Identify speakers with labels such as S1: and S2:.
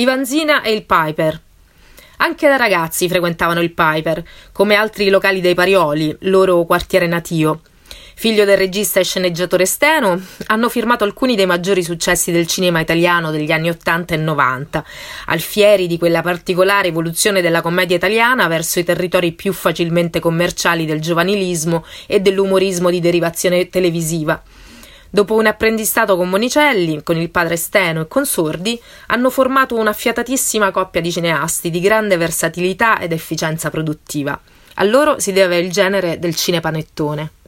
S1: Ivanzina e il Piper. Anche da ragazzi frequentavano il Piper, come altri locali dei Parioli, loro quartiere natio. Figlio del regista e sceneggiatore Steno, hanno firmato alcuni dei maggiori successi del cinema italiano degli anni 80 e 90, alfieri di quella particolare evoluzione della commedia italiana verso i territori più facilmente commerciali del giovanilismo e dell'umorismo di derivazione televisiva. Dopo un apprendistato con Monicelli, con il padre Steno e con Sordi, hanno formato una fiatatissima coppia di cineasti di grande versatilità ed efficienza produttiva. A loro si deve il genere del cinepanettone.